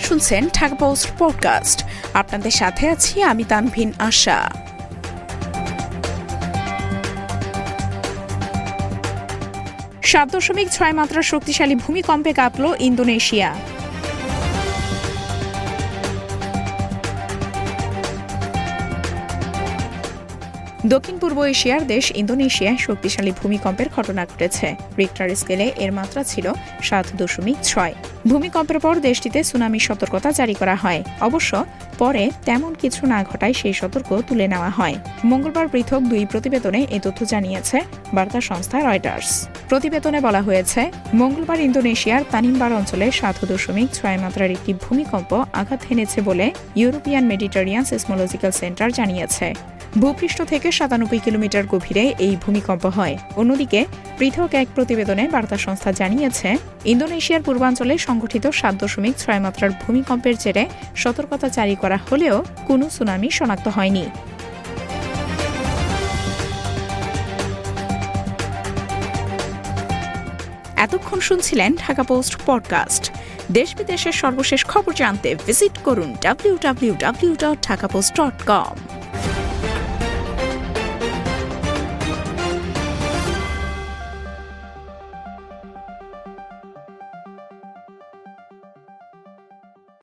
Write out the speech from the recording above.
শুনছেন Dhaka post podcast. আপনাদের সাথে আছি আমি তানভিন আশা। সাত দশমিক ছয় মাত্রা শক্তিশালী ভূমিকম্পে কাঁপল ইন্দোনেশিয়া। দক্ষিণ পূর্ব এশিয়ার দেশ ইন্দোনেশিয়ায় শক্তিশালী ভূমিকম্পের ঘটনা ঘটেছে। রিক্টার স্কেলে এর মাত্রা ছিল সাত দশমিক ছয়। ভূমিকম্পের পর দেশটিতে সুনামি সতর্কতা জারি করা হয়। অবশ্য, পরে তেমন কিছু না ঘটায় সেই সতর্ক তুলে নেওয়া হয়। মঙ্গলবার পৃথক দুই প্রতিবেদনে এ তথ্য জানিয়েছে বার্তা সংস্থা রয়টার্স। প্রতিবেদনে বলা হয়েছে, মঙ্গলবার ইন্দোনেশিয়ার তানিমবার অঞ্চলে সাত দশমিক ছয় মাত্রার একটি ভূমিকম্প আঘাত হেনেছে বলে ইউরোপিয়ান মেডিটেরিয়ান সেসমোলজিক্যাল সেন্টার জানিয়েছে। ভূপৃষ্ঠ থেকে সাতানব্বই কিলোমিটার গভীরে এই ভূমিকম্প হয়। অন্যদিকে, পৃথক এক প্রতিবেদনে বার্তা সংস্থা জানিয়েছে, ইন্দোনেশিয়ার পূর্বাঞ্চলে সংঘটিত সাত দশমিক ছয় মাত্রার ভূমিকম্পের জেরে সতর্কতা জারি করা হলেও কোনো সুনামি শনাক্ত হয়নি। এতক্ষণ শুনছিলেন ঢাকা পোস্ট পডকাস্ট। দেশ বিদেশের সর্বশেষ খবর জানতে ভিজিট করুন W W W dot Dhaka post dot com